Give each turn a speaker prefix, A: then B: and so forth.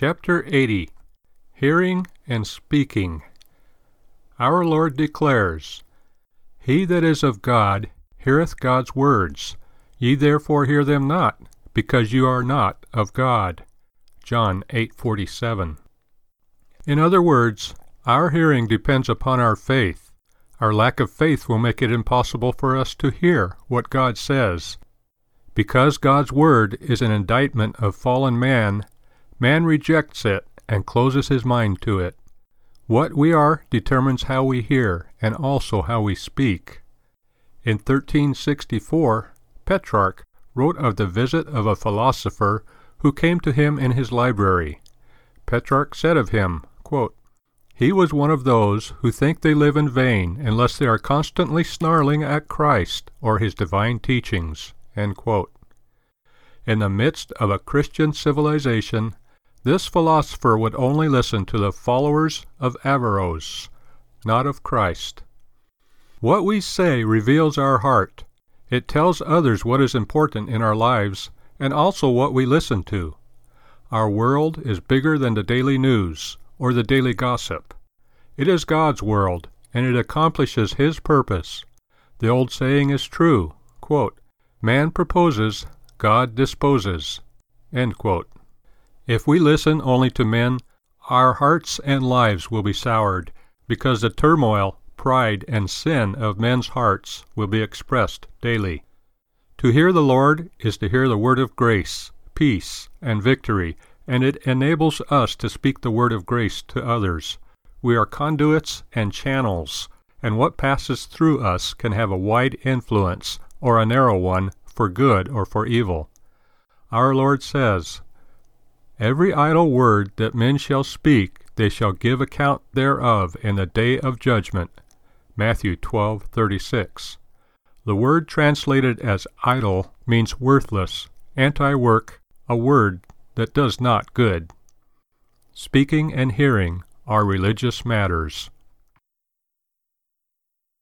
A: Chapter 80 Hearing and Speaking. Our Lord declares, He that is of God heareth God's words. Ye therefore hear them not, because you are not of God. John 8:47. In other words, our hearing depends upon our faith. Our lack of faith will make it impossible for us to hear what God says. Because God's word is an indictment of fallen man, man rejects it and closes his mind to it. What we are determines how we hear and also how we speak. In 1364, Petrarch wrote of the visit of a philosopher who came to him in his library. Petrarch said of him, quote, He was one of those who think they live in vain unless they are constantly snarling at Christ or his divine teachings. In the midst of a Christian civilization, this philosopher would only listen to the followers of Averroes, not of Christ. What we say reveals our heart. It tells others what is important in our lives and also what we listen to. Our world is bigger than the daily news or the daily gossip. It is God's world, and it accomplishes His purpose. The old saying is true quote, Man proposes, God disposes. If we listen only to men, our hearts and lives will be soured, because the turmoil, pride, and sin of men's hearts will be expressed daily. To hear the Lord is to hear the word of grace, peace, and victory, and it enables us to speak the word of grace to others. We are conduits and channels, and what passes through us can have a wide influence or a narrow one for good or for evil. Our Lord says, Every idle word that men shall speak, they shall give account thereof in the day of judgment. Matthew 12:36. The word translated as idle means worthless, anti work, a word that does not good. Speaking and hearing are religious matters.